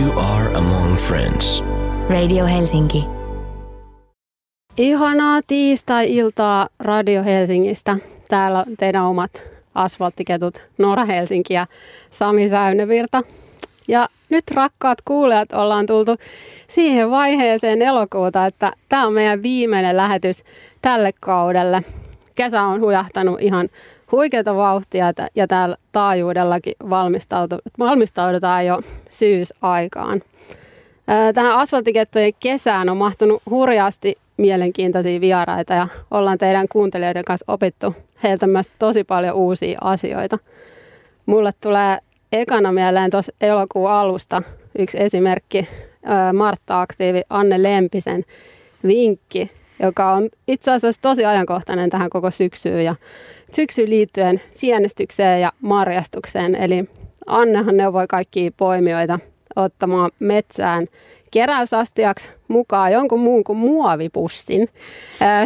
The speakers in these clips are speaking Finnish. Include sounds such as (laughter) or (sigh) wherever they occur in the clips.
You are among friends. Radio Helsinki. Ihanaa tiistai-iltaa Radio Helsingistä. Täällä on teidän omat asfalttiketut Nora Helsinki ja Sami Säynevirta. Ja nyt rakkaat kuulijat ollaan tultu siihen vaiheeseen elokuuta, että tämä on meidän viimeinen lähetys tälle kaudelle. Kesä on hujahtanut ihan huikeata vauhtia ja täällä taajuudellakin valmistaudutaan jo syysaikaan. Tähän asfaltikettojen kesään on mahtunut hurjasti mielenkiintoisia vieraita ja ollaan teidän kuuntelijoiden kanssa opittu heiltä myös tosi paljon uusia asioita. Mulle tulee ekana mieleen tuossa elokuun alusta yksi esimerkki Martta-aktiivi Anne Lempisen vinkki, joka on itse asiassa tosi ajankohtainen tähän koko syksyyn ja syksyyn liittyen sienestykseen ja marjastukseen. Eli Annehan neuvoi kaikkia poimijoita ottamaan metsään keräysastiaksi mukaan jonkun muun kuin muovipussin.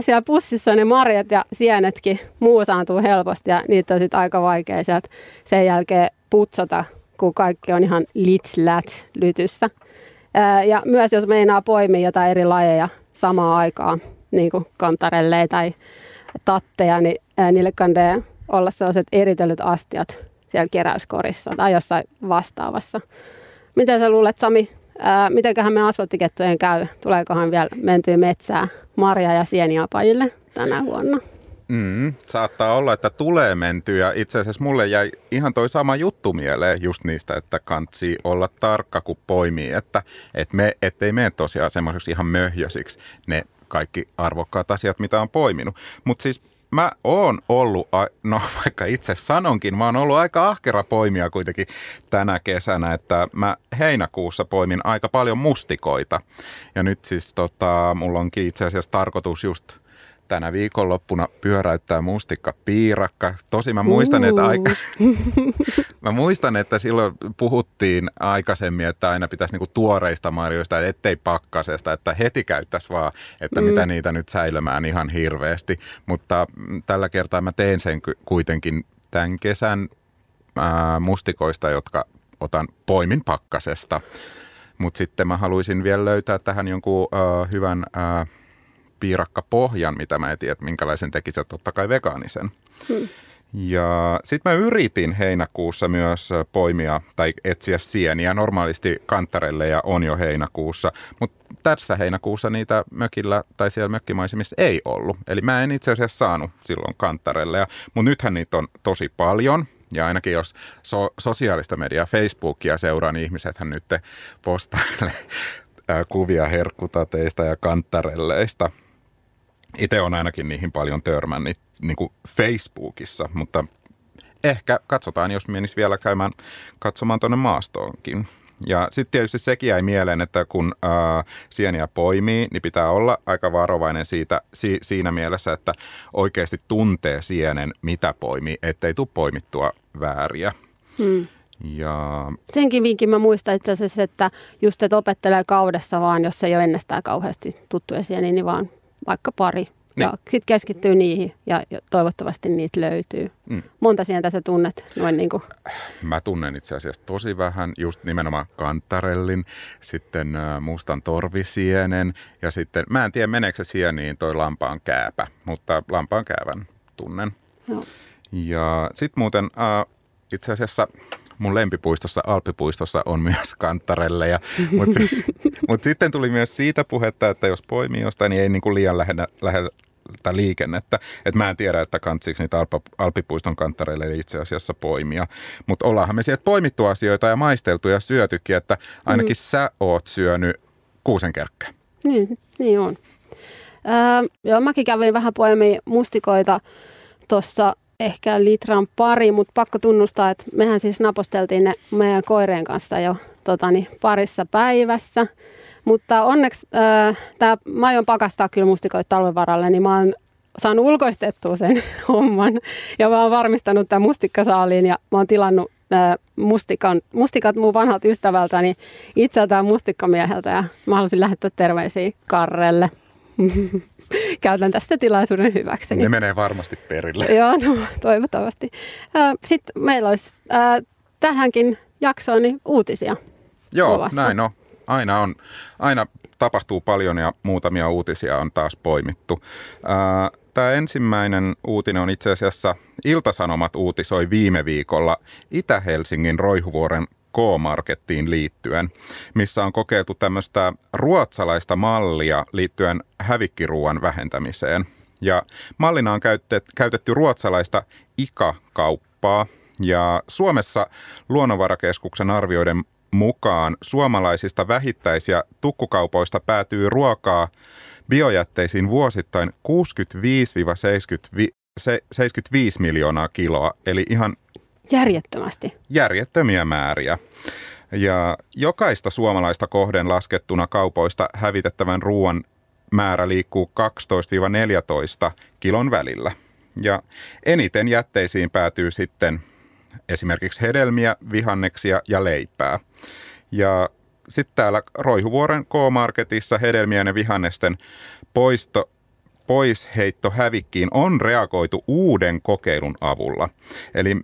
siellä pussissa ne marjat ja sienetkin muusaantuu helposti ja niitä on sitten aika vaikea sieltä sen jälkeen putsata, kun kaikki on ihan lits lytyssä. ja myös jos meinaa poimia jotain eri lajeja samaan aikaan, niin kuin tai tatteja, niin niille kandee olla sellaiset eritellyt astiat siellä keräyskorissa tai jossain vastaavassa. Miten sä luulet, Sami, ää, mitenköhän me asfalttikettojen käy? Tuleekohan vielä mentyä metsää marja- ja sieniapajille tänä vuonna? Mm, saattaa olla, että tulee menty ja itse asiassa mulle jäi ihan toi sama juttu mieleen just niistä, että kansi olla tarkka kun poimii, että et me, ettei mene tosiaan semmoiseksi ihan möhjösiksi ne kaikki arvokkaat asiat, mitä on poiminut. Mutta siis mä oon ollut, no (laughs) vaikka itse sanonkin, mä oon ollut aika ahkera poimia kuitenkin tänä kesänä, että mä heinäkuussa poimin aika paljon mustikoita. Ja nyt siis tota, mulla onkin itse asiassa tarkoitus just – tänä viikonloppuna pyöräyttää mustikka piirakka. Tosi mä muistan, että aika, (laughs) mä muistan, että silloin puhuttiin aikaisemmin, että aina pitäisi niinku tuoreista marjoista, ettei pakkasesta, että heti käyttäisi vaan, että mm. mitä niitä nyt säilymään ihan hirveästi. Mutta mm, tällä kertaa mä teen sen kuitenkin tämän kesän ää, mustikoista, jotka otan poimin pakkasesta. Mutta sitten mä haluaisin vielä löytää tähän jonkun ää, hyvän... Ää, piirakkapohjan, mitä mä en tiedä, minkälaisen tekisi, totta kai vegaanisen. Hmm. Ja sitten mä yritin heinäkuussa myös poimia tai etsiä sieniä. Normaalisti kantarelle ja on jo heinäkuussa, mutta tässä heinäkuussa niitä mökillä tai siellä mökkimaisemissa ei ollut. Eli mä en itse asiassa saanut silloin kantarelle, mutta nythän niitä on tosi paljon. Ja ainakin jos so- sosiaalista mediaa, Facebookia seuraa, niin ihmisethän nyt postailee kuvia herkkutateista ja kantarelleista – itse on ainakin niihin paljon törmännyt niin kuin Facebookissa, mutta ehkä katsotaan, jos menisi vielä käymään katsomaan tuonne maastoonkin. Ja sitten tietysti sekin jäi mieleen, että kun ää, sieniä poimii, niin pitää olla aika varovainen siitä, si, siinä mielessä, että oikeasti tuntee sienen, mitä poimii, ettei tule poimittua vääriä. Hmm. Ja... Senkin vinkin mä muistan itse asiassa, että just että opettelee kaudessa vaan, jos ei ole ennestään kauheasti tuttuja sieniä, niin vaan vaikka pari. Niin. Ja sitten keskittyy niihin ja, toivottavasti niitä löytyy. Mm. Monta sientä sä tunnet? Noin niin kuin? Mä tunnen itse asiassa tosi vähän, just nimenomaan kantarellin, sitten mustan torvisienen ja sitten, mä en tiedä meneekö se sieniin toi lampaan kääpä, mutta lampaan käävän tunnen. No. Ja sitten muuten äh, itse asiassa mun lempipuistossa, Alppipuistossa on myös (laughs) kanttarelleja. Mutta siis, (laughs) mut sitten tuli myös siitä puhetta, että jos poimii jostain, niin ei niin kuin liian lähellä, lähellä liikennettä. että mä en tiedä, että kantsiksi niitä Alp- Alppipuiston kanttareille itse asiassa poimia. Mutta ollaanhan me sieltä poimittu asioita ja maisteltu ja syötykin, että ainakin mm. sä oot syönyt kuusenkerkkä. Niin, niin on. Öö, joo, mäkin kävin vähän poimia mustikoita tuossa ehkä litran pari, mutta pakko tunnustaa, että mehän siis naposteltiin ne meidän koireen kanssa jo totani, parissa päivässä. Mutta onneksi äh, tämä, mä aion pakastaa kyllä mustikoita talven varalle, niin mä oon saanut ulkoistettua sen (laughs) homman. Ja mä oon varmistanut tämän mustikkasaaliin ja mä oon tilannut äh, mustikan, mustikat mun vanhalta ystävältäni itseltään mustikkamieheltä ja mä haluaisin lähettää terveisiä Karrelle. (laughs) käytän tästä tilaisuuden hyväkseni. Ne menee varmasti perille. (laughs) Joo, no, toivottavasti. Sitten meillä olisi tähänkin jaksoon niin uutisia. Joo, kovassa. näin on. Aina, on. aina tapahtuu paljon ja muutamia uutisia on taas poimittu. Tämä ensimmäinen uutinen on itse asiassa Iltasanomat uutisoi viime viikolla Itä-Helsingin Roihuvuoren K-Markettiin liittyen, missä on kokeiltu tämmöistä ruotsalaista mallia liittyen hävikkiruuan vähentämiseen. Ja mallina on käytetty ruotsalaista IKA-kauppaa, ja Suomessa Luonnonvarakeskuksen arvioiden mukaan suomalaisista vähittäis- ja tukkukaupoista päätyy ruokaa biojätteisiin vuosittain 65-75 miljoonaa kiloa, eli ihan Järjettömästi. järjettömiä määriä. Ja jokaista suomalaista kohden laskettuna kaupoista hävitettävän ruoan määrä liikkuu 12-14 kilon välillä. Ja eniten jätteisiin päätyy sitten esimerkiksi hedelmiä, vihanneksia ja leipää. Ja sitten täällä Roihuvuoren K-Marketissa hedelmien ja vihannesten poisto, poisheitto hävikkiin on reagoitu uuden kokeilun avulla. Eli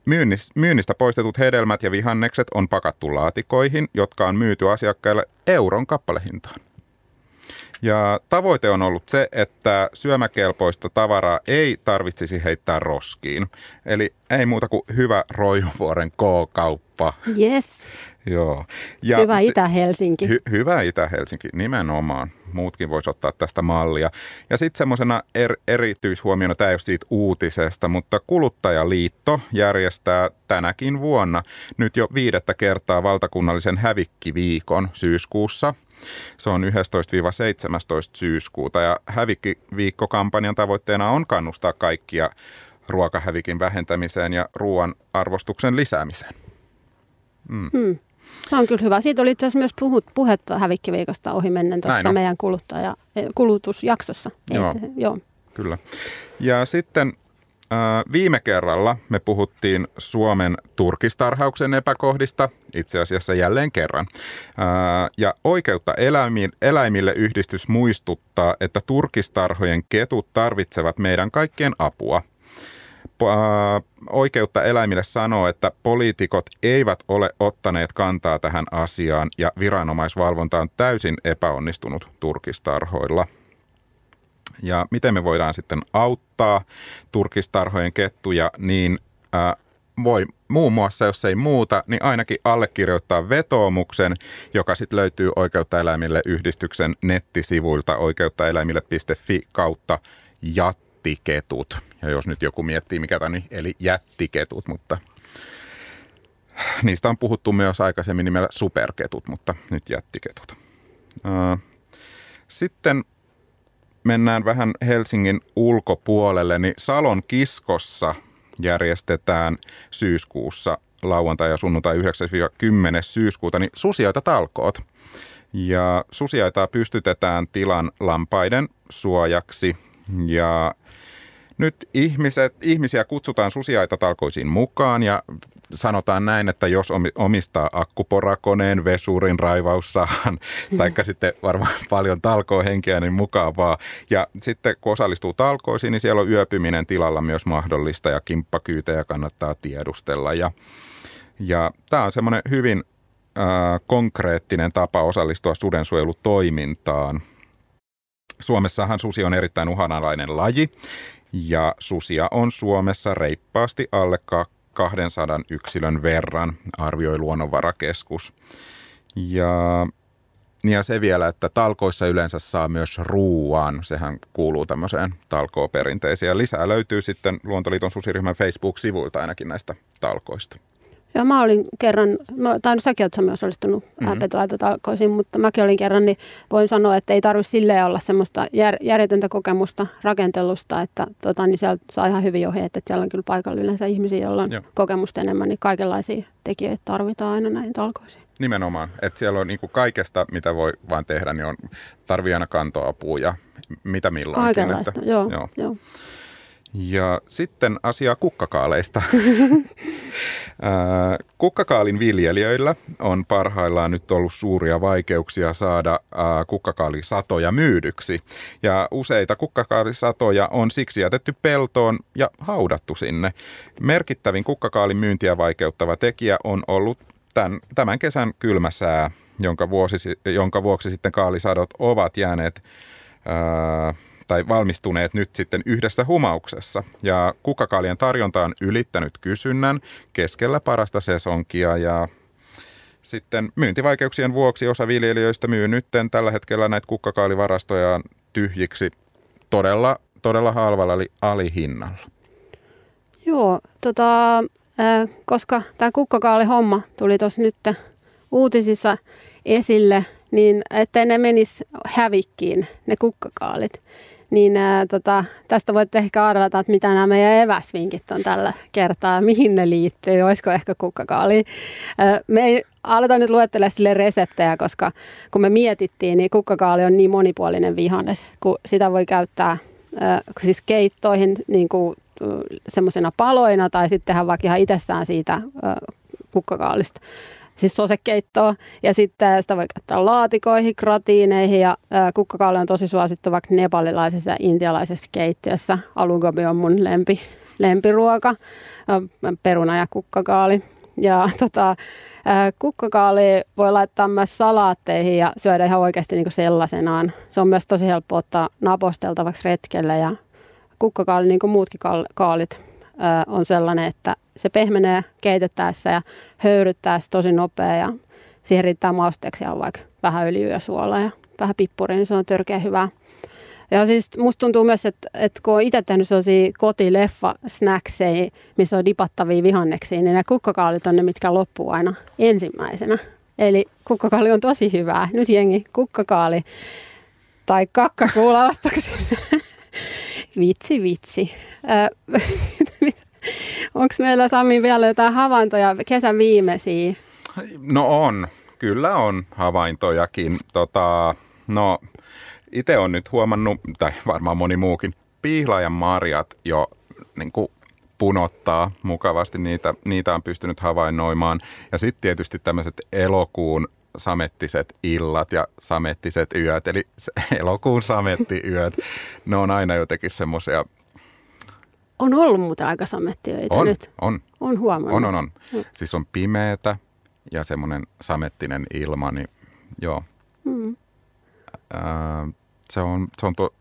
myynnistä poistetut hedelmät ja vihannekset on pakattu laatikoihin, jotka on myyty asiakkaille euron kappalehintaan. Ja tavoite on ollut se, että syömäkelpoista tavaraa ei tarvitsisi heittää roskiin. Eli ei muuta kuin hyvä Roivuvuoren K-kauppa. Yes. Joo. Ja hyvä Itä-Helsinki. Hy, hyvä Itä-Helsinki, nimenomaan. Muutkin voisi ottaa tästä mallia. Ja sitten semmoisena er, erityishuomiona, tämä ei ole siitä uutisesta, mutta Kuluttajaliitto järjestää tänäkin vuonna nyt jo viidettä kertaa valtakunnallisen hävikkiviikon syyskuussa – se on 11-17 syyskuuta ja hävikkiviikkokampanjan tavoitteena on kannustaa kaikkia ruokahävikin vähentämiseen ja ruoan arvostuksen lisäämiseen. Mm. Hmm. Se on kyllä hyvä. Siitä oli itse asiassa myös puhut, puhetta hävikkiviikosta ohi mennen tuossa meidän kuluttaja, eh, kulutusjaksossa. Joo, Et, joo. Kyllä. Ja sitten Viime kerralla me puhuttiin Suomen turkistarhauksen epäkohdista, itse asiassa jälleen kerran. Ja oikeutta eläimille yhdistys muistuttaa, että turkistarhojen ketut tarvitsevat meidän kaikkien apua. Oikeutta eläimille sanoo, että poliitikot eivät ole ottaneet kantaa tähän asiaan ja viranomaisvalvonta on täysin epäonnistunut turkistarhoilla – ja miten me voidaan sitten auttaa turkistarhojen kettuja, niin ää, voi muun muassa, jos ei muuta, niin ainakin allekirjoittaa vetoomuksen, joka sitten löytyy Oikeutta eläimille yhdistyksen nettisivuilta oikeuttaeläimille.fi kautta jättiketut. Ja jos nyt joku miettii, mikä tämä niin, eli jättiketut, mutta niistä on puhuttu myös aikaisemmin nimellä superketut, mutta nyt jättiketut. Sitten mennään vähän Helsingin ulkopuolelle, niin Salon kiskossa järjestetään syyskuussa lauantai ja sunnuntai 9-10 syyskuuta, niin susiaita talkoot. Ja susiaitaa pystytetään tilan lampaiden suojaksi ja nyt ihmiset, ihmisiä kutsutaan susiaita talkoisiin mukaan ja sanotaan näin, että jos omistaa akkuporakoneen, vesurin, raivaussaan, taikka sitten varmaan paljon talkohenkeä, niin mukavaa. Ja sitten kun osallistuu talkoisiin, niin siellä on yöpyminen tilalla myös mahdollista ja kimppakyytejä kannattaa tiedustella. Ja, ja tämä on semmoinen hyvin äh, konkreettinen tapa osallistua sudensuojelutoimintaan. Suomessahan susi on erittäin uhanalainen laji ja susia on Suomessa reippaasti alle 200 yksilön verran, arvioi Luonnonvarakeskus. Ja, ja se vielä, että talkoissa yleensä saa myös ruuan, sehän kuuluu tämmöiseen talkooperinteeseen. Ja lisää löytyy sitten Luontoliiton susiryhmän Facebook-sivuilta ainakin näistä talkoista. Joo, mä olin kerran, mä, tai no, säkin olet myös osallistunut mm-hmm. petoaitotalkoisiin, mutta mäkin olin kerran, niin voin sanoa, että ei tarvitse silleen olla semmoista jär, järjetöntä kokemusta rakentelusta, että tota, niin sieltä saa ihan hyvin ohjeet, että siellä on kyllä paikalla yleensä ihmisiä, joilla on Joo. kokemusta enemmän, niin kaikenlaisia tekijöitä tarvitaan aina näihin talkoisiin. Nimenomaan, että siellä on niin kuin kaikesta, mitä voi vain tehdä, niin on, tarvii aina kantoapua ja mitä milloinkin. Kaikenlaista, että, joo, joo. joo. Ja sitten asia kukkakaaleista. (laughs) Kukkakaalin viljelijöillä on parhaillaan nyt ollut suuria vaikeuksia saada kukkakaalisatoja myydyksi. Ja useita kukkakaalisatoja on siksi jätetty peltoon ja haudattu sinne. Merkittävin kukkakaalin myyntiä vaikeuttava tekijä on ollut tämän, tämän kesän kylmä sää jonka, vuosi, jonka vuoksi sitten kaalisadot ovat jääneet ää, tai valmistuneet nyt sitten yhdessä humauksessa. Ja kukkakaalien tarjonta on ylittänyt kysynnän keskellä parasta sesonkia ja sitten myyntivaikeuksien vuoksi osa viljelijöistä myy nyt tällä hetkellä näitä kukkakaalivarastoja tyhjiksi todella, todella halvalla eli alihinnalla. Joo, tota, koska tämä kukkakaalihomma tuli tuossa nyt uutisissa esille, niin ettei ne menisi hävikkiin, ne kukkakaalit, niin ää, tota, tästä voitte ehkä arvata, että mitä nämä meidän eväsvinkit on tällä kertaa, mihin ne liittyy, olisiko ehkä kukkakaali. Ää, me ei aleta nyt luettele sille reseptejä, koska kun me mietittiin, niin kukkakaali on niin monipuolinen vihannes, kun sitä voi käyttää ää, siis keittoihin niin semmoisena paloina tai sitten tehdä vaikka ihan itsessään siitä kukkakaalista siis sosekeittoa. Ja sitten sitä voi käyttää laatikoihin, gratiineihin ja kukkakaali on tosi suosittu vaikka nepalilaisessa ja intialaisessa keittiössä. Alugobi on mun lempi, lempiruoka, peruna ja kukkakaali. Ja (laughs) tota, kukkakaali voi laittaa myös salaatteihin ja syödä ihan oikeasti niin kuin sellaisenaan. Se on myös tosi helppo ottaa naposteltavaksi retkelle ja kukkakaali, niin kuin muutkin kaalit, on sellainen, että se pehmenee keitettäessä ja höyryttäessä tosi nopea ja siihen riittää mausteeksi ja vaikka vähän öljyä suolaa ja vähän pippuria, niin se on törkeä hyvää. Ja siis musta tuntuu myös, että, että kun on itse tehnyt sellaisia kotileffa snackseja, missä on dipattavia vihanneksia, niin ne kukkakaalit on ne, mitkä loppuu aina ensimmäisenä. Eli kukkakaali on tosi hyvää. Nyt jengi, kukkakaali tai kakkakuula (laughs) vitsi, vitsi. (laughs) Onko meillä Sami vielä jotain havaintoja kesän viimeisiä? No on, kyllä on havaintojakin. Tota, no, itse on nyt huomannut, tai varmaan moni muukin, pihlaajan marjat jo niin kuin punottaa mukavasti, niitä, niitä on pystynyt havainnoimaan. Ja sitten tietysti tämmöiset elokuun samettiset illat ja samettiset yöt, eli (laughs) elokuun samettiyöt, ne on aina jotenkin semmoisia on ollut muuten aika samettiöitä on, nyt. On, on. huomannut. On, on, on. Mm. Siis on pimeätä ja semmoinen samettinen ilma, niin joo. Mm. Ää, se on, se on to,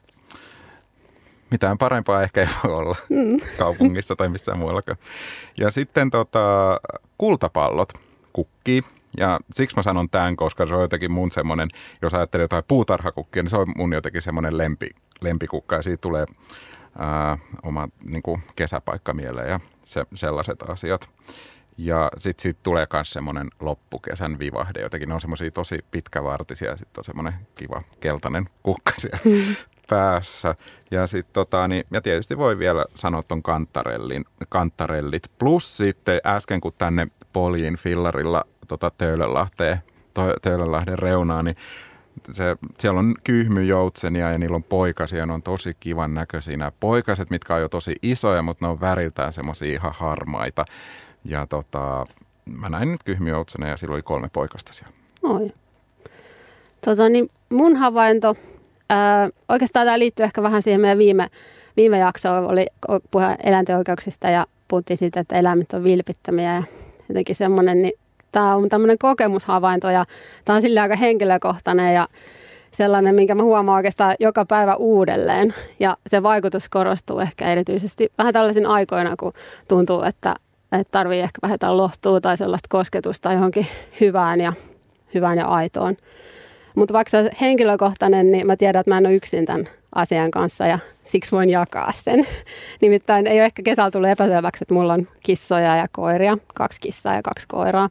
mitään parempaa ehkä ei voi olla mm. (laughs) kaupungissa tai missään muuallakaan. Ja sitten tota, kultapallot kukkii. Ja siksi mä sanon tämän, koska se on jotenkin mun semmoinen, jos ajattelee jotain puutarhakukkia, niin se on mun jotenkin semmoinen lempi, lempikukka ja siitä tulee ää, oma niin kuin kesäpaikka mieleen ja se, sellaiset asiat. Ja sitten siitä tulee myös semmoinen loppukesän vivahde. Jotenkin ne on semmoisia tosi pitkävartisia ja sitten on semmoinen kiva keltainen kukka siellä mm. (laughs) päässä. Ja sitten tota, niin, ja tietysti voi vielä sanoa tuon kantarellin, kantarellit. Plus sitten äsken kun tänne poljin fillarilla tota Töölönlahteen, Töölönlahden reunaa, niin se, siellä on kyhmyjoutsenia ja niillä on poikasia, ne on tosi kivan näköisiä nämä poikaset, mitkä on jo tosi isoja, mutta ne on väriltään semmoisia ihan harmaita. Ja tota, mä näin nyt kyhmyjoutsenia ja sillä oli kolme poikasta siellä. Oi. Tota, niin mun havainto, ää, oikeastaan tämä liittyy ehkä vähän siihen meidän viime, viime jaksoon, oli puhe eläinten oikeuksista ja puhuttiin siitä, että eläimet on vilpittömiä ja jotenkin semmoinen, niin tämä on tämmöinen kokemushavainto ja tämä on sille aika henkilökohtainen ja sellainen, minkä mä huomaan oikeastaan joka päivä uudelleen. Ja se vaikutus korostuu ehkä erityisesti vähän tällaisin aikoina, kun tuntuu, että, että tarvii ehkä vähän jotain lohtua tai sellaista kosketusta johonkin hyvään ja, hyvään ja aitoon. Mutta vaikka se on henkilökohtainen, niin mä tiedän, että mä en ole yksin tämän asian kanssa ja siksi voin jakaa sen. (laughs) Nimittäin ei ole ehkä kesällä tullut epäselväksi, että mulla on kissoja ja koiria, kaksi kissaa ja kaksi koiraa.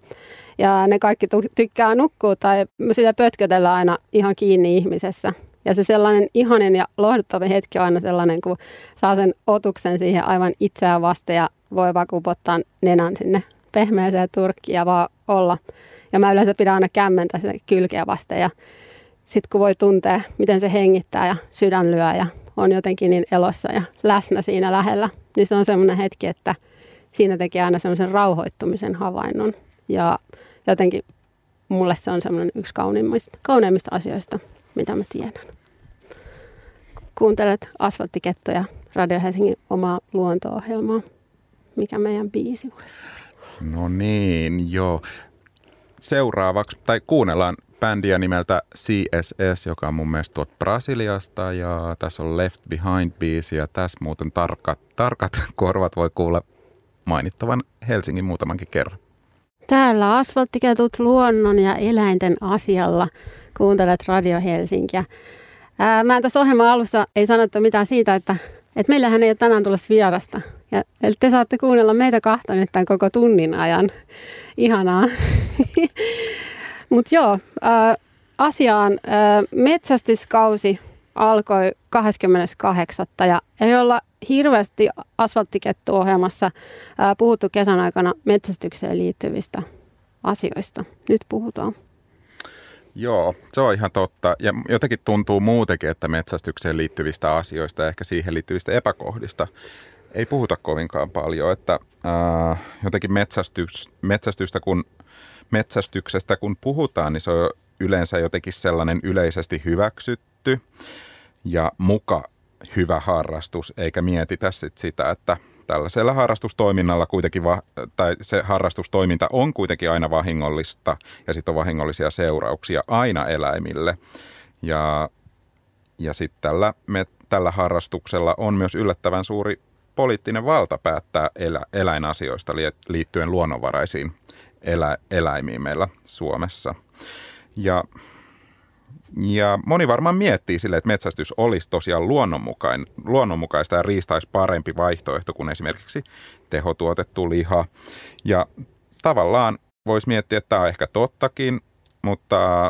Ja ne kaikki tykkää nukkua tai sillä pötkötellä aina ihan kiinni ihmisessä. Ja se sellainen ihanen ja lohduttava hetki on aina sellainen, kun saa sen otuksen siihen aivan itseään vasten ja voi vaan kupottaa nenän sinne pehmeäseen turkkiin ja vaan olla. Ja mä yleensä pidän aina kämmentä sitä kylkeä vasten ja sitten kun voi tuntea, miten se hengittää ja sydän lyö ja on jotenkin niin elossa ja läsnä siinä lähellä, niin se on semmoinen hetki, että siinä tekee aina semmoisen rauhoittumisen havainnon. Ja jotenkin mulle se on semmoinen yksi kauneimmista, kauneimmista asioista, mitä mä tiedän. Kuuntelet Asfalttikettoja Radio Helsingin omaa luonto-ohjelmaa. Mikä meidän biisi No niin, joo. Seuraavaksi, tai kuunnellaan bändiä nimeltä CSS, joka on mun mielestä tuot Brasiliasta ja tässä on Left Behind-biisi ja tässä muuten tarkat, tarkat (laughs) korvat voi kuulla mainittavan Helsingin muutamankin kerran. Täällä asfalttiketut luonnon ja eläinten asialla. Kuuntelet Radio Helsinkiä. Ää, mä en tässä ohjelman alussa ei sanottu mitään siitä, että, että meillähän ei ole tänään tulossa vierasta. Ja, eli te saatte kuunnella meitä kahta nyt tämän koko tunnin ajan. Ihanaa. (laughs) Mutta joo, ää, asiaan. Ää, metsästyskausi alkoi 28. ja ei olla hirveästi asfalttikettu-ohjelmassa ää, puhuttu kesän aikana metsästykseen liittyvistä asioista. Nyt puhutaan. Joo, se on ihan totta. Ja jotenkin tuntuu muutenkin, että metsästykseen liittyvistä asioista ja ehkä siihen liittyvistä epäkohdista ei puhuta kovinkaan paljon. Että äh, jotenkin metsästys, metsästystä kun, metsästyksestä kun puhutaan, niin se on yleensä jotenkin sellainen yleisesti hyväksytty ja muka hyvä harrastus, eikä mietitä sit sitä, että tällaisella harrastustoiminnalla kuitenkin, va- tai se harrastustoiminta on kuitenkin aina vahingollista ja sitten on vahingollisia seurauksia aina eläimille. Ja, ja sitten tällä, tällä harrastuksella on myös yllättävän suuri poliittinen valta päättää elä, eläinasioista liittyen luonnonvaraisiin elä, eläimiin meillä Suomessa. Ja ja moni varmaan miettii sille, että metsästys olisi tosiaan luonnonmukain, luonnonmukaista ja riista olisi parempi vaihtoehto kuin esimerkiksi tehotuotettu liha. Ja tavallaan voisi miettiä, että tämä on ehkä tottakin, mutta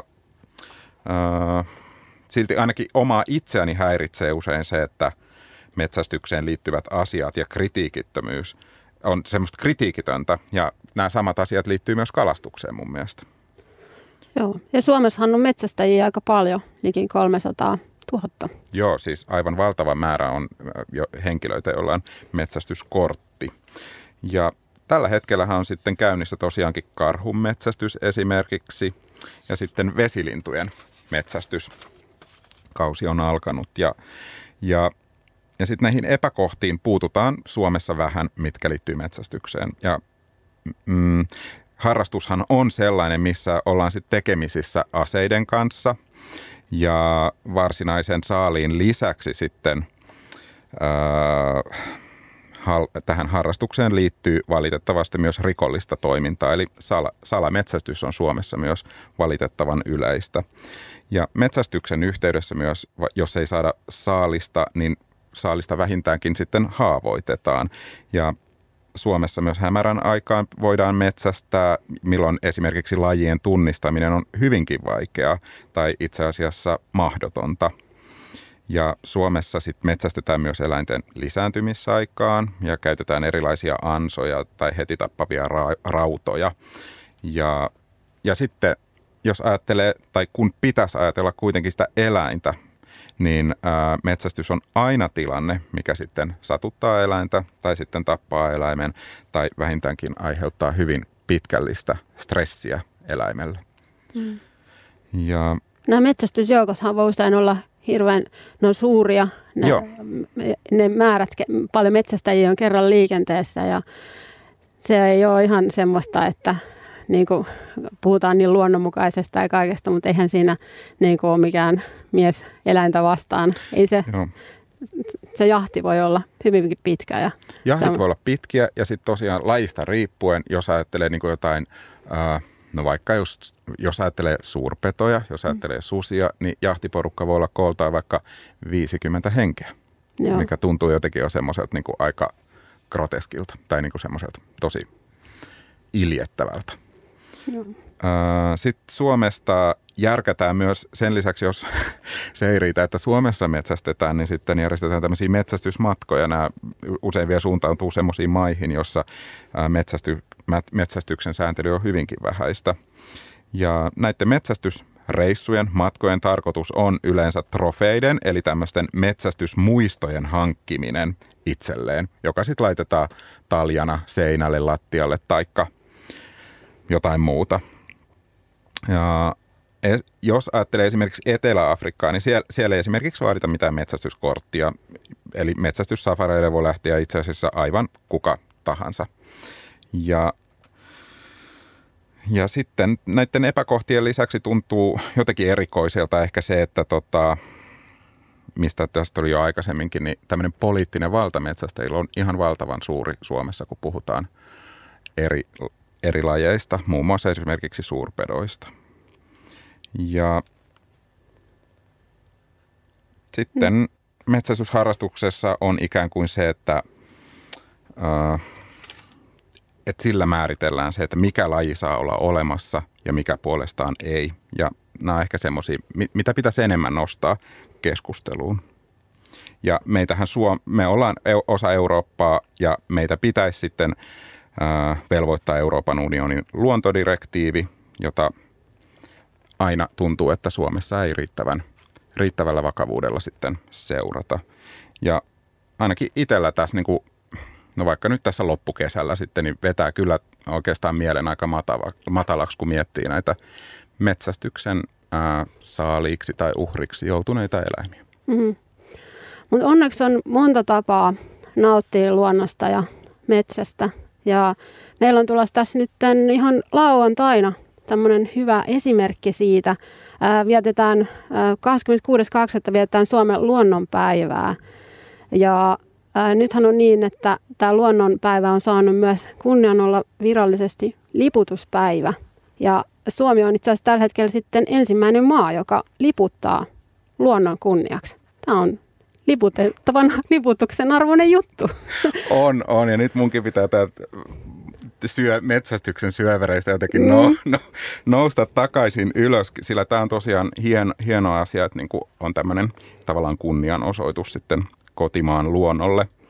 äh, silti ainakin omaa itseäni häiritsee usein se, että metsästykseen liittyvät asiat ja kritiikittömyys on semmoista kritiikitöntä. Ja nämä samat asiat liittyy myös kalastukseen mun mielestä. Joo, ja Suomessahan on metsästäjiä aika paljon, likin 300 000. Joo, siis aivan valtava määrä on äh, jo henkilöitä, joilla on metsästyskortti. Ja tällä hetkellä on sitten käynnissä tosiaankin karhun metsästys esimerkiksi, ja sitten vesilintujen metsästyskausi on alkanut. Ja, ja, ja sitten näihin epäkohtiin puututaan Suomessa vähän, mitkä liittyy metsästykseen. Ja mm, harrastushan on sellainen, missä ollaan sitten tekemisissä aseiden kanssa ja varsinaisen saaliin lisäksi sitten äh, tähän harrastukseen liittyy valitettavasti myös rikollista toimintaa, eli sala, salametsästys on Suomessa myös valitettavan yleistä. Ja metsästyksen yhteydessä myös, jos ei saada saalista, niin saalista vähintäänkin sitten haavoitetaan. Ja Suomessa myös hämärän aikaan voidaan metsästää, milloin esimerkiksi lajien tunnistaminen on hyvinkin vaikeaa tai itse asiassa mahdotonta. Ja Suomessa sitten metsästetään myös eläinten lisääntymisaikaan ja käytetään erilaisia ansoja tai heti tappavia ra- rautoja. Ja, ja sitten jos ajattelee, tai kun pitäisi ajatella kuitenkin sitä eläintä, niin ää, metsästys on aina tilanne, mikä sitten satuttaa eläintä tai sitten tappaa eläimen tai vähintäänkin aiheuttaa hyvin pitkällistä stressiä eläimelle. Mm. Ja, Nämä metsästysjoukothan voi usein olla hirveän no, suuria. Ne, Joo. ne määrät, paljon metsästäjiä on kerran liikenteessä ja se ei ole ihan semmoista, että niin kuin puhutaan niin luonnonmukaisesta ja kaikesta, mutta eihän siinä niin kuin ole mikään mies eläintä vastaan. Ei se, Joo. se jahti voi olla hyvinkin pitkä. Ja Jahtit on... voi olla pitkiä ja sitten tosiaan lajista riippuen, jos ajattelee niin kuin jotain... Äh, No vaikka jos, jos ajattelee suurpetoja, jos ajattelee mm. susia, niin jahtiporukka voi olla kooltaan vaikka 50 henkeä, Joo. mikä tuntuu jotenkin jo semmoiselta niin aika groteskilta tai niin semmoiselta tosi iljettävältä. Sitten Suomesta järkätään myös sen lisäksi, jos (laughs) se ei riitä, että Suomessa metsästetään, niin sitten järjestetään tämmöisiä metsästysmatkoja. Nämä usein vielä suuntautuu semmoisiin maihin, jossa metsästy, metsästyksen sääntely on hyvinkin vähäistä. Ja näiden metsästysreissujen, matkojen tarkoitus on yleensä trofeiden, eli tämmöisten metsästysmuistojen hankkiminen itselleen, joka sitten laitetaan taljana seinälle, lattialle taikka jotain muuta. Ja e, jos ajattelee esimerkiksi Etelä-Afrikkaa, niin siellä, siellä ei esimerkiksi vaadita mitään metsästyskorttia. Eli metsästyssafareille voi lähteä itse asiassa aivan kuka tahansa. Ja, Ja sitten näiden epäkohtien lisäksi tuntuu jotenkin erikoiselta ehkä se, että tota, mistä tästä oli jo aikaisemminkin, niin tämmöinen poliittinen valta metsästäjillä on ihan valtavan suuri Suomessa, kun puhutaan eri, eri lajeista, muun muassa esimerkiksi suurpedoista. Ja sitten mm. metsästysharrastuksessa on ikään kuin se, että, äh, että sillä määritellään se, että mikä laji saa olla olemassa ja mikä puolestaan ei. Ja nämä on ehkä semmoisia, mitä pitäisi enemmän nostaa keskusteluun. Ja meitähän Suom- me ollaan osa Eurooppaa ja meitä pitäisi sitten äh, velvoittaa Euroopan unionin luontodirektiivi, jota aina tuntuu, että Suomessa ei riittävän, riittävällä vakavuudella sitten seurata. Ja ainakin itsellä tässä, niin kuin, no vaikka nyt tässä loppukesällä sitten, niin vetää kyllä oikeastaan mielen aika matalaksi, kun miettii näitä metsästyksen ää, saaliiksi tai uhriksi joutuneita eläimiä. Mm-hmm. Mutta onneksi on monta tapaa nauttia luonnosta ja metsästä. Ja meillä on tulossa tässä nyt ihan lauantaina tämmöinen hyvä esimerkki siitä. Ää, vietetään 26.2. vietetään Suomen luonnonpäivää. Ja nythän on niin, että tämä luonnonpäivä on saanut myös kunnian olla virallisesti liputuspäivä. Ja Suomi on itse asiassa tällä hetkellä sitten ensimmäinen maa, joka liputtaa luonnon kunniaksi. Tämä on liputettavan liputuksen arvoinen juttu. On, on. Ja nyt munkin pitää tämä syö, metsästyksen syövereistä jotenkin no, mm. no, nousta takaisin ylös, sillä tämä on tosiaan hien, hieno asia, että niin kuin on tämmöinen tavallaan kunnianosoitus sitten kotimaan luonnolle –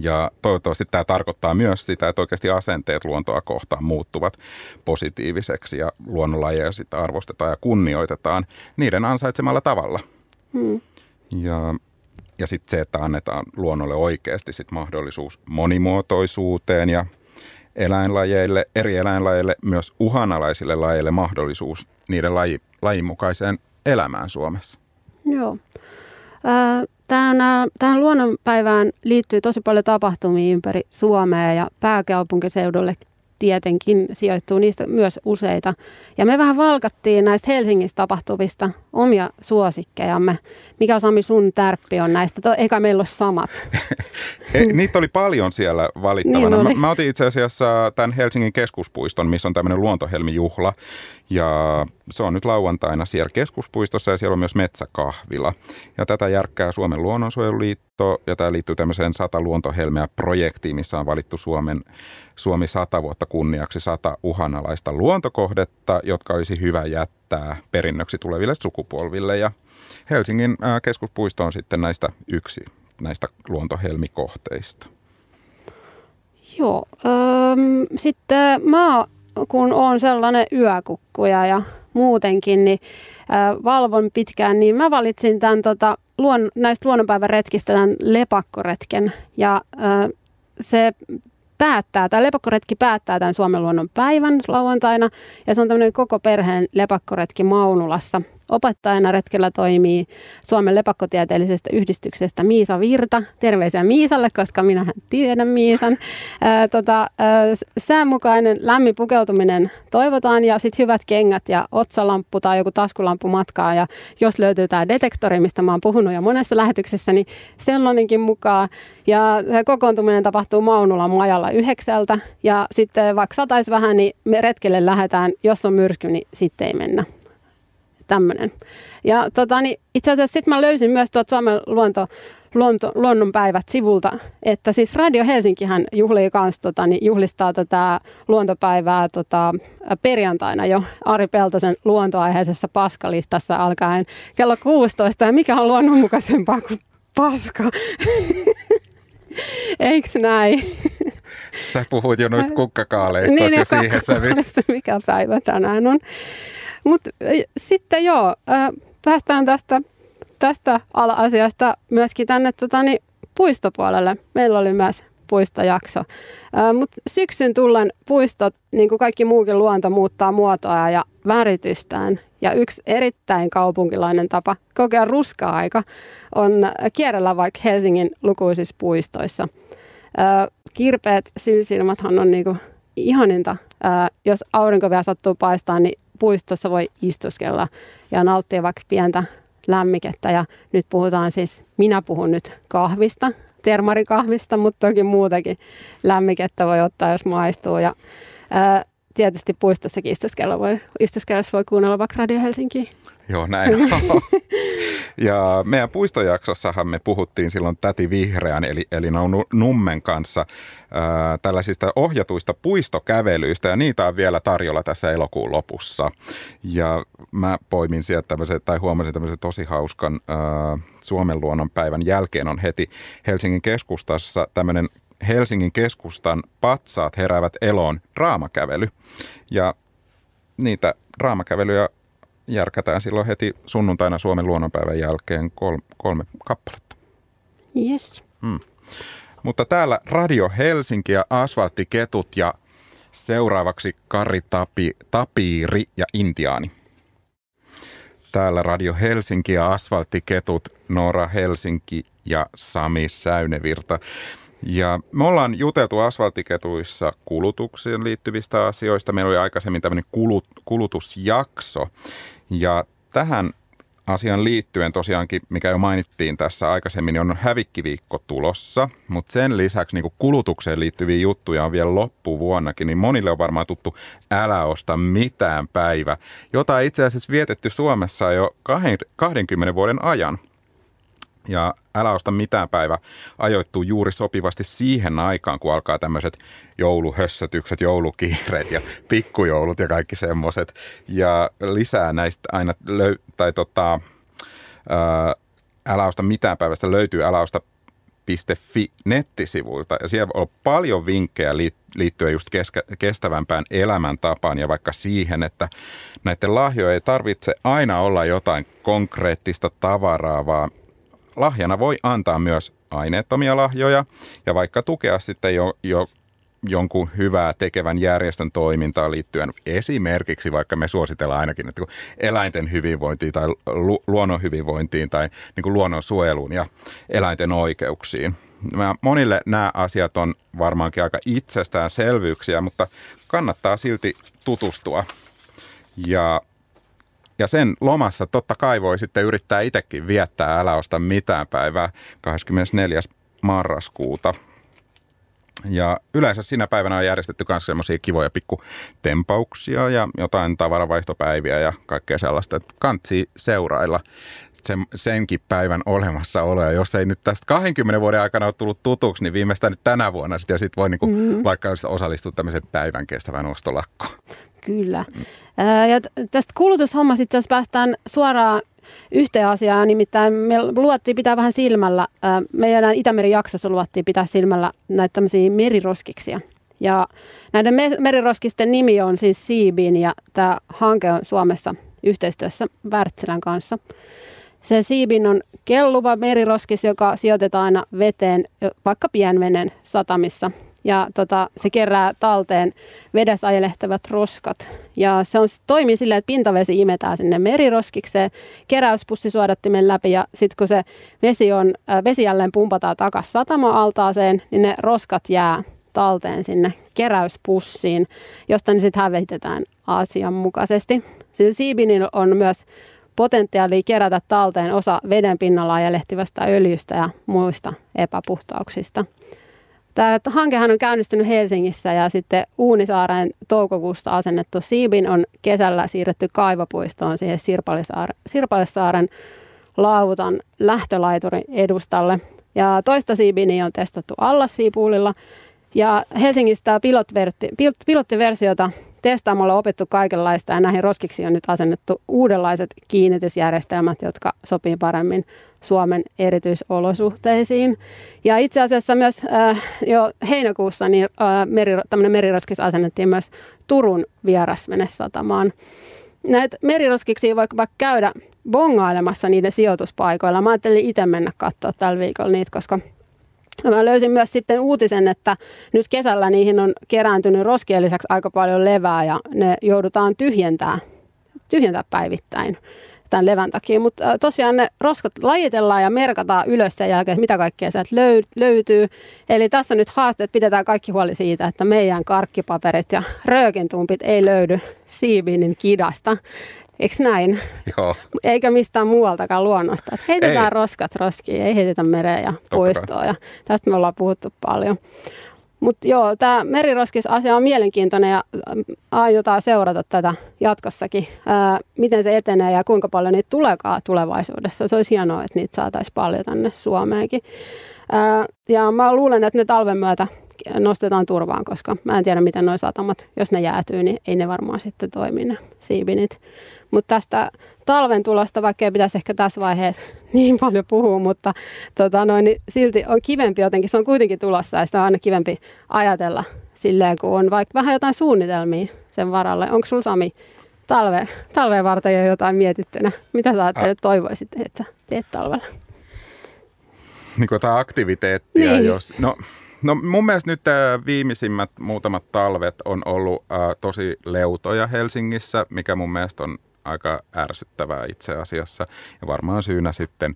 ja toivottavasti tämä tarkoittaa myös sitä, että oikeasti asenteet luontoa kohtaan muuttuvat positiiviseksi ja luonnonlajeja sitä arvostetaan ja kunnioitetaan niiden ansaitsemalla tavalla. Hmm. Ja, ja sitten se, että annetaan luonnolle oikeasti sit mahdollisuus monimuotoisuuteen ja eläinlajeille, eri eläinlajeille, myös uhanalaisille lajeille mahdollisuus niiden laji, lajin mukaiseen elämään Suomessa. Joo. Tähän, tähän luonnonpäivään liittyy tosi paljon tapahtumia ympäri Suomea ja pääkaupunkiseudulle tietenkin sijoittuu niistä myös useita. Ja me vähän valkattiin näistä Helsingissä tapahtuvista omia suosikkejamme. Mikä Sami sun tärppi on näistä? To, eikä meillä ole samat. (laughs) Niitä oli paljon siellä valittavana. Niin mä, mä otin itse asiassa tämän Helsingin keskuspuiston, missä on tämmöinen luontohelmijuhla. Ja se on nyt lauantaina siellä keskuspuistossa ja siellä on myös metsäkahvila. Ja tätä järkkää Suomen luonnonsuojeluliitto ja tämä liittyy tämmöiseen sata luontohelmeä projektiin, missä on valittu Suomen, Suomi sata vuotta kunniaksi sata uhanalaista luontokohdetta, jotka olisi hyvä jättää perinnöksi tuleville sukupolville. Ja Helsingin keskuspuisto on sitten näistä yksi näistä luontohelmikohteista. Joo. Ähm, sitten mä kun on sellainen yökukkuja ja muutenkin, niin äh, valvon pitkään, niin mä valitsin tämän tota, luon, näistä luonnonpäiväretkistä tämän lepakkoretken. Ja äh, se päättää, tämä lepakkoretki päättää tämän Suomen luonnon päivän lauantaina, ja se on tämmöinen koko perheen lepakkoretki Maunulassa. Opettajana retkellä toimii Suomen lepakkotieteellisestä yhdistyksestä Miisa Virta. Terveisiä Miisalle, koska minähän tiedän Miisan. Ää, tota, ää, säänmukainen lämmin pukeutuminen toivotaan ja sitten hyvät kengät ja otsalamppu tai joku taskulamppu matkaa. Ja jos löytyy tämä detektori, mistä mä oon puhunut jo monessa lähetyksessä, niin sellainenkin mukaan. Ja kokoontuminen tapahtuu Maunulan majalla yhdeksältä. Ja sitten vaikka sataisi vähän, niin me retkelle lähdetään. Jos on myrsky, niin sitten ei mennä tämmöinen. Ja tota, niin itse asiassa sitten mä löysin myös tuot Suomen luonto, luonto, luonnonpäivät sivulta, että siis Radio Helsinkihän juhlii kans, tota, niin juhlistaa tätä luontopäivää tota, perjantaina jo Ari Peltosen luontoaiheisessa paskalistassa alkaen kello 16. Ja mikä on luonnonmukaisempaa kuin paska? (laughs) Eiks näin? Sä puhuit jo noista kukkakaaleista niin, jo siihen. Sä... mikä päivä tänään on. Mutta sitten joo, äh, päästään tästä, tästä ala-asiasta myöskin tänne tota, niin, puistopuolelle. Meillä oli myös puistojakso. Äh, Mutta syksyn tullen puistot, niin kuin kaikki muukin luonto, muuttaa muotoa ja väritystään. Ja yksi erittäin kaupunkilainen tapa kokea ruska-aika on kierrellä vaikka Helsingin lukuisissa puistoissa. Kirpeät syysilmathan on niin kuin ihaninta, jos aurinko vielä sattuu paistaa, niin puistossa voi istuskella ja nauttia vaikka pientä lämmikettä. Ja nyt puhutaan siis, minä puhun nyt kahvista, termarikahvista, mutta toki muutakin lämmikettä voi ottaa, jos maistuu. Ja, ää, tietysti puistossakin istuskella voi, istuskellessa voi kuunnella vaikka Radio Helsinki. Joo, näin (laughs) Ja meidän puistojaksossahan me puhuttiin silloin Täti Vihreän, eli, eli Nummen kanssa ää, tällaisista ohjatuista puistokävelyistä, ja niitä on vielä tarjolla tässä elokuun lopussa. Ja mä poimin sieltä tämmöisen, tai huomasin tämmöisen tosi hauskan ää, Suomen luonnon päivän jälkeen on heti Helsingin keskustassa tämmöinen Helsingin keskustan patsaat heräävät eloon draamakävely. Ja niitä draamakävelyjä järkätään silloin heti sunnuntaina Suomen luonnonpäivän jälkeen kolme, kolme kappaletta. Yes. Hmm. Mutta täällä Radio Helsinki ja Asfalttiketut ja seuraavaksi Kari Tapi, Tapiiri ja Intiaani. Täällä Radio Helsinki ja Asfalttiketut, Noora Helsinki ja Sami Säynevirta. Ja me ollaan juteltu asfaltiketuissa kulutukseen liittyvistä asioista. Meillä oli aikaisemmin tämmöinen kulut, kulutusjakso. Ja tähän asian liittyen tosiaankin, mikä jo mainittiin tässä aikaisemmin, niin on hävikkiviikko tulossa, mutta sen lisäksi niin kulutukseen liittyviä juttuja on vielä loppuvuonnakin, niin monille on varmaan tuttu älä osta mitään päivä, jota itse asiassa vietetty Suomessa jo 20 vuoden ajan – ja älä osta mitään päivä ajoittuu juuri sopivasti siihen aikaan, kun alkaa tämmöiset jouluhössötykset, joulukiireet ja pikkujoulut ja kaikki semmoiset. Ja lisää näistä aina, löy- tai tota, älä osta mitään päivästä löytyy älä osta .fi nettisivuilta ja siellä on paljon vinkkejä liittyen just kestävämpään elämäntapaan ja vaikka siihen, että näiden lahjoja ei tarvitse aina olla jotain konkreettista tavaraa, vaan lahjana voi antaa myös aineettomia lahjoja ja vaikka tukea sitten jo, jo jonkun hyvää tekevän järjestön toimintaan liittyen esimerkiksi, vaikka me suositellaan ainakin että eläinten hyvinvointiin tai lu- luonnon hyvinvointiin tai niin kuin luonnon suojeluun ja eläinten oikeuksiin. Mä, monille nämä asiat on varmaankin aika itsestäänselvyyksiä, mutta kannattaa silti tutustua. Ja ja sen lomassa totta kai voi sitten yrittää itsekin viettää älä osta mitään päivää 24. marraskuuta. Ja yleensä siinä päivänä on järjestetty myös semmoisia kivoja pikkutempauksia ja jotain tavaravaihtopäiviä ja kaikkea sellaista. Että kantsi seurailla sen, senkin päivän olemassaoloa. Jos ei nyt tästä 20 vuoden aikana ole tullut tutuksi, niin viimeistään nyt tänä vuonna sit, ja sitten voi niinku mm-hmm. vaikka osallistua tämmöiseen päivän kestävän ostolakkoon. Kyllä. Ja tästä kulutushommasta itse asiassa päästään suoraan yhteen asiaan, nimittäin me luvattiin pitää vähän silmällä, meidän Itämeri jaksossa luvattiin pitää silmällä näitä tämmöisiä meriroskiksia. Ja näiden meriroskisten nimi on siis Siibin ja tämä hanke on Suomessa yhteistyössä Wärtsilän kanssa. Se siibin on kelluva meriroskis, joka sijoitetaan aina veteen vaikka pienvenen satamissa ja tota, se kerää talteen vedessä ajelehtavat roskat. Ja se on, toimii silleen, että pintavesi imetään sinne meriroskikseen, keräyspussisuodattimen läpi ja sitten kun se vesi, on, äh, vesi jälleen pumpataan takaisin satama-altaaseen, niin ne roskat jää talteen sinne keräyspussiin, josta ne sitten hävitetään asianmukaisesti. Sillä siibinillä on myös potentiaalia kerätä talteen osa veden pinnalla ajelehtivästä öljystä ja muista epäpuhtauksista. Tämä hankehan on käynnistynyt Helsingissä ja sitten Uunisaaren toukokuusta asennettu Siibin on kesällä siirretty kaivopuistoon siihen Sirpalisaaren, Sirpalisaaren Lautan lähtölaiturin edustalle. Ja toista Siibiniä on testattu Allassiipuulilla. Ja Helsingistä pilottiversiota testaamalla opettu kaikenlaista ja näihin roskiksi on nyt asennettu uudenlaiset kiinnitysjärjestelmät, jotka sopii paremmin Suomen erityisolosuhteisiin. Ja itse asiassa myös äh, jo heinäkuussa niin, äh, meri, tämmöinen meriroskis asennettiin myös Turun vierasvenesatamaan. Näitä meriroskiksi voi vaikka käydä bongailemassa niiden sijoituspaikoilla. Mä ajattelin itse mennä katsoa tällä viikolla niitä, koska Mä löysin myös sitten uutisen, että nyt kesällä niihin on kerääntynyt roskien lisäksi aika paljon levää ja ne joudutaan tyhjentää, tyhjentää päivittäin. Tämän levän takia. Mutta tosiaan ne roskat lajitellaan ja merkataan ylös sen jälkeen, mitä kaikkea sieltä löy- löytyy. Eli tässä on nyt haaste, että pidetään kaikki huoli siitä, että meidän karkkipaperit ja röökintumpit ei löydy siiviinin kidasta. Eikö näin? Joo. Eikä mistään muualtakaan luonnosta. Et heitetään ei. roskat roskiin, ei heitetä mereen ja puistoon. Ja tästä me ollaan puhuttu paljon. Mutta joo, tämä meriroskisasia on mielenkiintoinen ja aiotaan seurata tätä jatkossakin, ää, miten se etenee ja kuinka paljon niitä tuleekaan tulevaisuudessa. Se olisi hienoa, että niitä saataisiin paljon tänne Suomeenkin. Ää, ja mä luulen, että ne talven myötä nostetaan turvaan, koska mä en tiedä, miten nuo satamat, jos ne jäätyy, niin ei ne varmaan sitten toimi ne siibinit. Mutta tästä talven tulosta, vaikka ei pitäisi ehkä tässä vaiheessa (laughs) niin paljon puhua, mutta tota noin, niin silti on kivempi jotenkin, se on kuitenkin tulossa ja sitä on aina kivempi ajatella silleen, kun on vaikka vähän jotain suunnitelmia sen varalle. Onko sulla Sami talve, talveen varten jo jotain mietittynä? Mitä sä ajattelet, toivoisit, että sä teet talvella? Niin kuin jotain aktiviteettia, niin. jos... No, No mun mielestä nyt äh, viimeisimmät muutamat talvet on ollut äh, tosi leutoja Helsingissä, mikä mun mielestä on aika ärsyttävää itse asiassa. Ja varmaan syynä sitten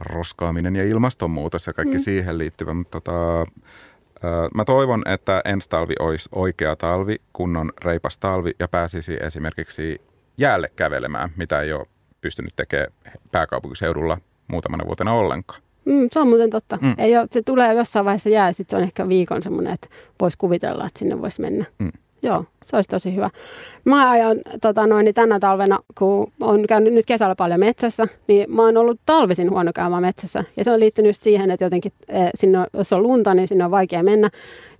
roskaaminen ja ilmastonmuutos ja kaikki mm. siihen liittyvä. Mutta tota, äh, mä toivon, että ensi talvi olisi oikea talvi, kunnon reipas talvi ja pääsisi esimerkiksi jäälle kävelemään, mitä ei ole pystynyt tekemään pääkaupunkiseudulla muutamana vuotena ollenkaan. Mm, se on muuten totta. Mm. Ei ole, se tulee jossain vaiheessa jää, sitten se on ehkä viikon semmoinen, että voisi kuvitella, että sinne voisi mennä. Mm. Joo, se olisi tosi hyvä. Mä ajan tota noin, niin tänä talvena, kun on käynyt nyt kesällä paljon metsässä, niin mä oon ollut talvisin huono käymään metsässä. Ja se on liittynyt just siihen, että jotenkin e, sinne, jos on lunta, niin sinne on vaikea mennä.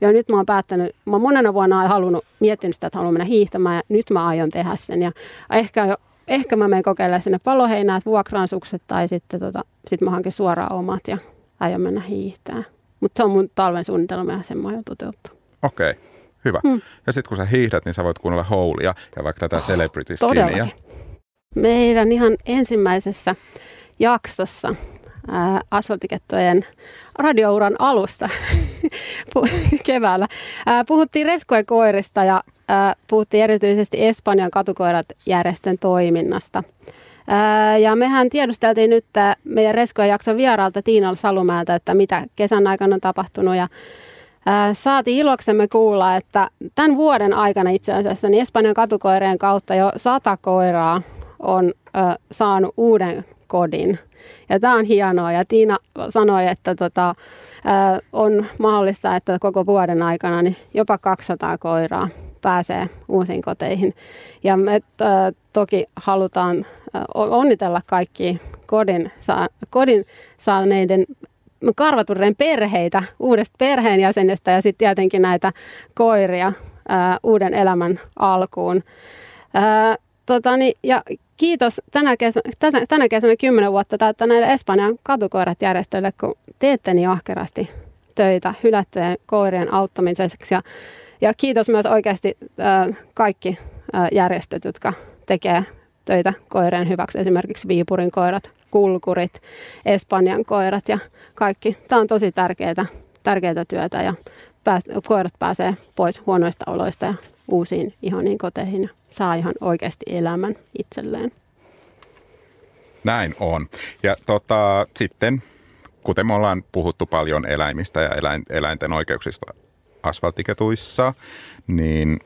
Ja nyt mä oon päättänyt, mä oon monena vuonna halunnut, miettinyt sitä, että haluan mennä hiihtämään ja nyt mä aion tehdä sen. Ja ehkä jo ehkä mä menen kokeilemaan sinne paloheinäät, vuokraan sukset tai sitten tota, sit mä hankin suoraan omat ja aion mennä hiihtää. Mutta se on mun talven suunnitelma ja sen mä aion toteuttaa. Okei, okay, hyvä. Hmm. Ja sitten kun sä hiihdät, niin sä voit kuunnella Houlia ja vaikka tätä oh, Celebrity Skinia. Meidän ihan ensimmäisessä jaksossa asfaltikettojen radiouran alusta (laughs) keväällä. Puhuttiin reskojen koirista ja puhuttiin erityisesti Espanjan katukoirat järjestön toiminnasta. Ja mehän tiedusteltiin nyt meidän Reskojen jakson vieraalta Tiinal Salumäeltä, että mitä kesän aikana on tapahtunut ja Saatiin iloksemme kuulla, että tämän vuoden aikana itse asiassa niin Espanjan katukoirien kautta jo sata koiraa on saanut uuden kodin. Ja tämä on hienoa. Ja Tiina sanoi, että tota, on mahdollista, että koko vuoden aikana niin jopa 200 koiraa pääsee uusiin koteihin. Ja me toki halutaan onnitella kaikki kodin, saa, kodin saaneiden karvatureen perheitä uudesta perheenjäsenestä ja sitten tietenkin näitä koiria ää, uuden elämän alkuun. Totani, ja kiitos tänä, kesä, tänä, kesänä 10 vuotta täyttä näille Espanjan katukoirat järjestöille, kun teette niin ahkerasti töitä hylättyjen koirien auttamiseksi. Ja, ja kiitos myös oikeasti kaikki järjestöt, jotka tekee töitä koirien hyväksi, esimerkiksi Viipurin koirat, kulkurit, Espanjan koirat ja kaikki. Tämä on tosi tärkeää, tärkeää työtä ja koirat pääsee pois huonoista oloista ja uusiin ihoniin koteihin ja saa ihan oikeasti elämän itselleen. Näin on. Ja tota, sitten, kuten me ollaan puhuttu paljon eläimistä ja eläinten oikeuksista asfaltiketuissa, niin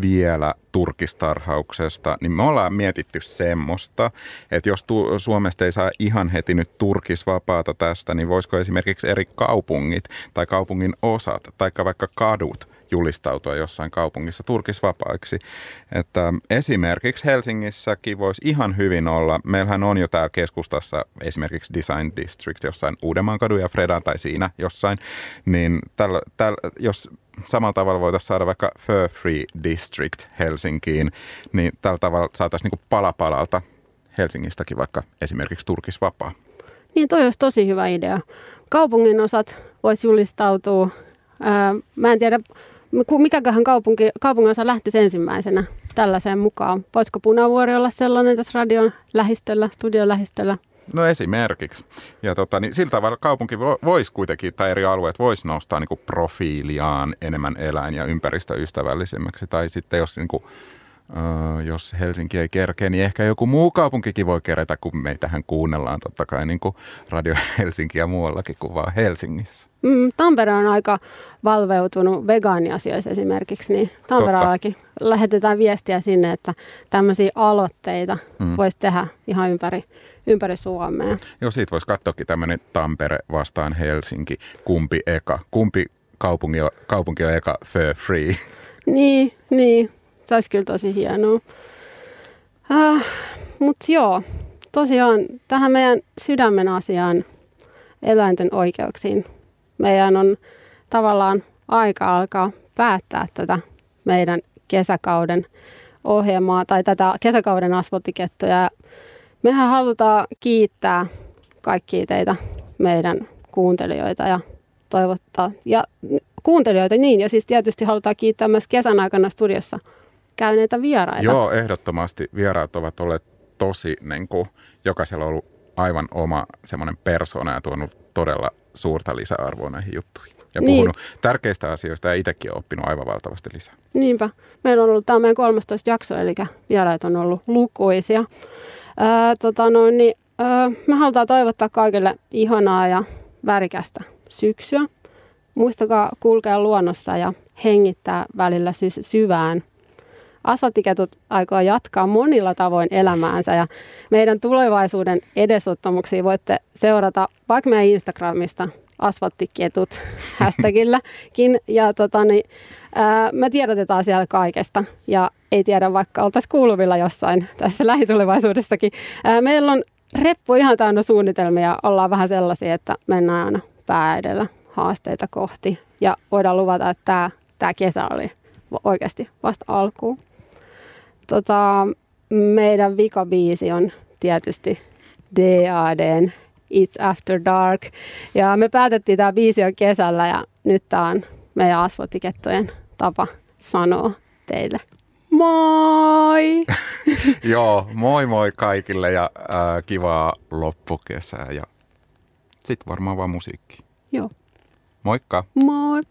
vielä turkistarhauksesta, niin me ollaan mietitty semmoista, että jos Suomesta ei saa ihan heti nyt turkisvapaata tästä, niin voisiko esimerkiksi eri kaupungit tai kaupungin osat tai vaikka kadut julistautua jossain kaupungissa turkisvapaiksi. Että esimerkiksi Helsingissäkin voisi ihan hyvin olla, meillähän on jo täällä keskustassa esimerkiksi Design District jossain Uudenmaan kadu ja Fredan tai siinä jossain, niin tällä, tällä, jos samalla tavalla voitaisiin saada vaikka Fur Free District Helsinkiin, niin tällä tavalla saataisiin niin pala palalta Helsingistäkin vaikka esimerkiksi turkisvapaa. Niin toi olisi tosi hyvä idea. Kaupungin osat voisi julistautua. Ää, mä en tiedä, mikäköhän kaupunki, kaupungin osa lähtisi ensimmäisenä tällaiseen mukaan. Voisiko Punavuori olla sellainen tässä radion lähistöllä, studion lähistöllä? No esimerkiksi. Ja tota, niin sillä tavalla kaupunki voisi kuitenkin, tai eri alueet voisi nostaa niin profiiliaan enemmän eläin- ja ympäristöystävällisemmäksi. Tai sitten jos niin kuin, Öö, jos Helsinki ei kerkeä, niin ehkä joku muu kaupunkikin voi kerätä, kun meitähän kuunnellaan totta kai niin kuin Radio (laughs) Helsinki ja muuallakin kuin vaan Helsingissä. Mm, Tampere on aika valveutunut vegaaniasioissa esimerkiksi, niin Tampereellakin lähetetään viestiä sinne, että tämmöisiä aloitteita mm. voisi tehdä ihan ympäri, ympäri Suomea. Joo, siitä voisi katsoakin tämmöinen Tampere vastaan Helsinki, kumpi eka, kumpi kaupunki on, kaupunki on eka for free. Niin, niin. Se olisi kyllä tosi hienoa. Äh, Mutta joo, tosiaan tähän meidän sydämen asiaan, eläinten oikeuksiin, meidän on tavallaan aika alkaa päättää tätä meidän kesäkauden ohjelmaa tai tätä kesäkauden asfalttikettoja. Mehän halutaan kiittää kaikkia teitä meidän kuuntelijoita ja toivottaa. Ja kuuntelijoita niin, ja siis tietysti halutaan kiittää myös kesän aikana studiossa käyneitä vieraita. Joo, ehdottomasti vieraat ovat olleet tosi, niin kuin, jokaisella on ollut aivan oma semmoinen persona ja tuonut todella suurta lisäarvoa näihin juttuihin. Ja niin. puhunut tärkeistä asioista ja itsekin olen oppinut aivan valtavasti lisää. Niinpä. Meillä on ollut tämä meidän 13 jakso, eli vieraat on ollut lukuisia. Ää, tota noin, niin, ää, me halutaan toivottaa kaikille ihanaa ja värikästä syksyä. Muistakaa kulkea luonnossa ja hengittää välillä sy- syvään. Asfalttiketut aikoo jatkaa monilla tavoin elämäänsä ja meidän tulevaisuuden edesottamuksia voitte seurata vaikka meidän Instagramista asfalttiketut (laughs) hashtagilläkin. Ja tota, niin, ää, me tiedotetaan siellä kaikesta ja ei tiedä vaikka oltaisiin kuuluvilla jossain tässä (laughs) lähitulevaisuudessakin. Ää, meillä on reppu ihan täynnä suunnitelmia, ollaan vähän sellaisia, että mennään aina pää edellä haasteita kohti. Ja voidaan luvata, että tämä, tämä kesä oli oikeasti vasta alkuun. Tota, meidän vikabiisi on tietysti DADn It's After Dark. Ja me päätettiin tämä biisi jo kesällä ja nyt tämä on meidän asfalttikettojen tapa sanoa teille moi! (laughs) Joo, moi moi kaikille ja äh, kivaa loppukesää ja sitten varmaan vaan musiikki. Joo. Moikka! Moi!